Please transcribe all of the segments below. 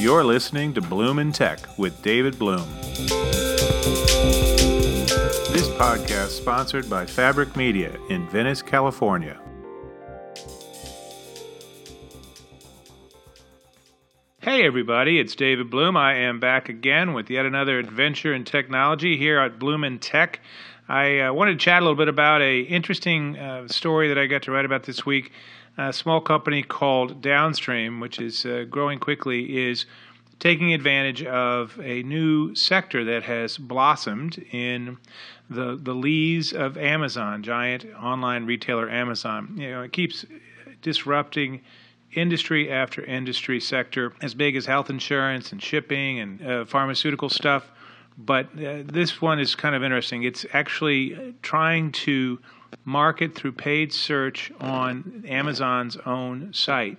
You're listening to Bloom in Tech with David Bloom. This podcast sponsored by Fabric Media in Venice, California. Hey, everybody, it's David Bloom. I am back again with yet another adventure in technology here at Bloom in Tech. I uh, wanted to chat a little bit about a interesting uh, story that I got to write about this week a small company called Downstream, which is uh, growing quickly, is taking advantage of a new sector that has blossomed in the the lees of Amazon, giant online retailer Amazon. You know, it keeps disrupting industry after industry sector, as big as health insurance and shipping and uh, pharmaceutical stuff. But uh, this one is kind of interesting. It's actually trying to market through paid search on Amazon's own site.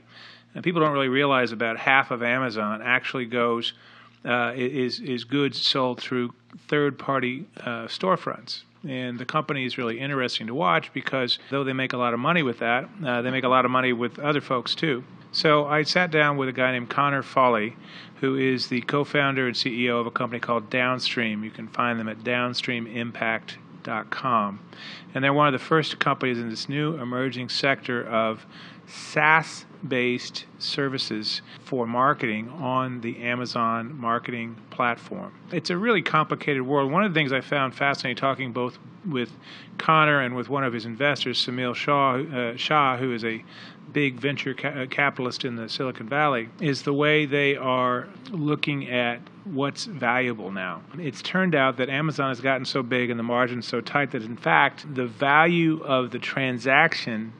And people don't really realize about half of Amazon actually goes uh, is is goods sold through third-party uh, storefronts. And the company is really interesting to watch because though they make a lot of money with that, uh, they make a lot of money with other folks too. So I sat down with a guy named Connor Foley, who is the co-founder and CEO of a company called Downstream. You can find them at downstreamimpact.com Com. And they're one of the first companies in this new emerging sector of SaaS based services for marketing on the Amazon marketing platform. It's a really complicated world. One of the things I found fascinating talking both with Connor and with one of his investors, Semil Shah, uh, Shah who is a big venture ca- uh, capitalist in the Silicon Valley, is the way they are looking at what's valuable now. It's turned out that Amazon has gotten so big and the margins so tight that in fact the value of the transaction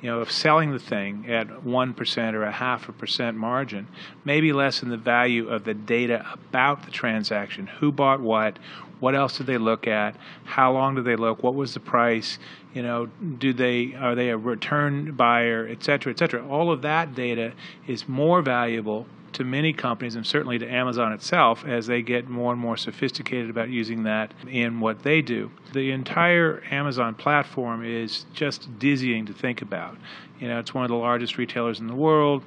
you know, of selling the thing at 1% or a half a percent margin, maybe less than the value of the data about the transaction. Who bought what? What else did they look at? How long did they look? What was the price? You know, do they are they a return buyer, et cetera, et cetera? All of that data is more valuable to many companies and certainly to Amazon itself as they get more and more sophisticated about using that in what they do. The entire Amazon platform is just dizzying to think about. You know, it's one of the largest retailers in the world.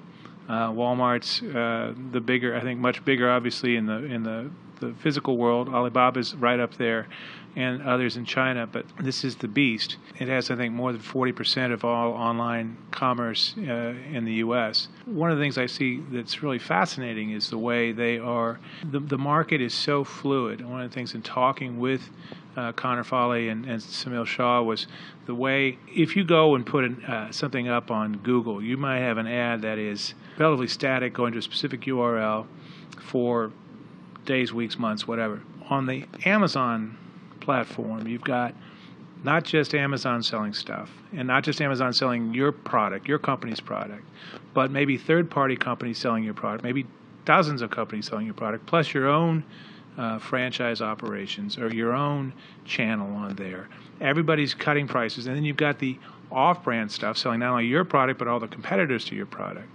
Uh, Walmart's uh, the bigger, I think, much bigger, obviously in the in the the physical world. Alibaba's right up there, and others in China. But this is the beast. It has, I think, more than 40% of all online commerce uh, in the U.S. One of the things I see that's really fascinating is the way they are. The, the market is so fluid. One of the things in talking with uh, Connor Foley and, and Semil Shah was the way if you go and put an, uh, something up on Google, you might have an ad that is relatively static, going to a specific URL for days, weeks, months, whatever. On the Amazon platform, you've got not just Amazon selling stuff, and not just Amazon selling your product, your company's product, but maybe third party companies selling your product, maybe dozens of companies selling your product, plus your own uh, franchise operations or your own channel on there. Everybody's cutting prices, and then you've got the off brand stuff selling not only your product, but all the competitors to your product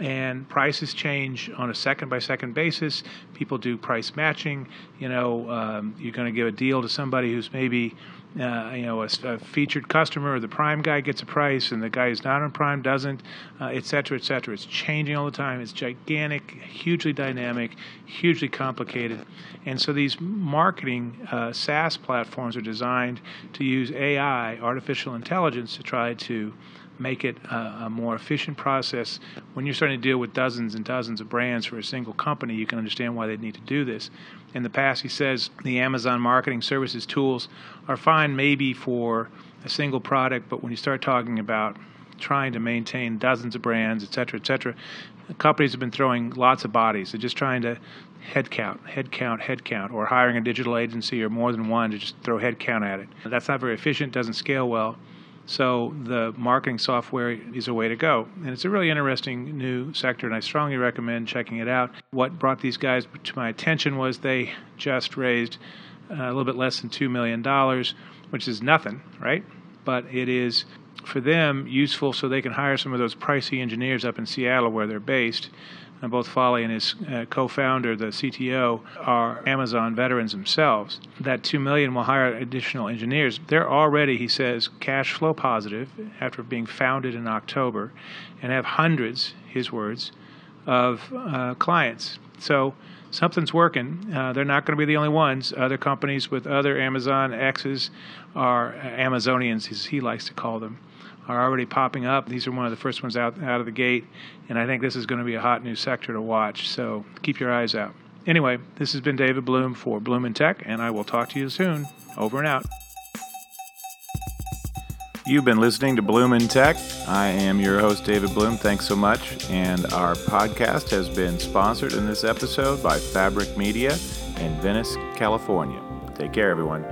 and prices change on a second by second basis. People do price matching. You know, um, you're going to give a deal to somebody who's maybe, uh, you know, a, a, featured customer, or the Prime guy gets a price, and the guy who's not on Prime doesn't, uh, et cetera, et cetera. It's changing all the time. It's gigantic, hugely dynamic, hugely complicated, and so these marketing uh, SaaS platforms are designed to use AI, artificial intelligence, to try to make it a, a, more efficient process. When you're starting to deal with dozens and dozens of brands for a single company, you can understand why they need to do this. In the past, he says the Amazon marketing services tools are fine maybe for a single product, but when you start talking about trying to maintain dozens of brands, et cetera, et cetera, companies have been throwing lots of bodies. They're just trying to head count, head count, head count, or hiring a digital agency or more than one to just throw head count at it. That's not very efficient, doesn't scale well. So the marketing software is a way to go. And it's a really interesting new sector, and I strongly recommend checking it out. What brought these guys to my attention was they just raised uh, a little bit less than $2 million, which is nothing, right? But it is for them useful so they can hire some of those pricey engineers up in Seattle where they're based and both Foley and his uh, co-founder, the CTO, are Amazon veterans themselves. That two million will hire additional engineers. They're already, he says, cash flow positive after being founded in October, and have hundreds, his words, of uh, clients. So something's working. Uh, they're not going to be the only ones. Other companies with other Amazon X's are Amazonians, as he likes to call them, are already popping up. These are one of the first ones out out of the gate, and I think this is going to be a hot new sector to watch. So keep your eyes out. Anyway, this has been David Bloom for Bloom in Tech, and I will talk to you soon. Over and out. You've been listening to Bloom in Tech. I am your host, David Bloom. Thanks so much. And our podcast has been sponsored in this episode by Fabric Media in Venice, California. Take care, everyone.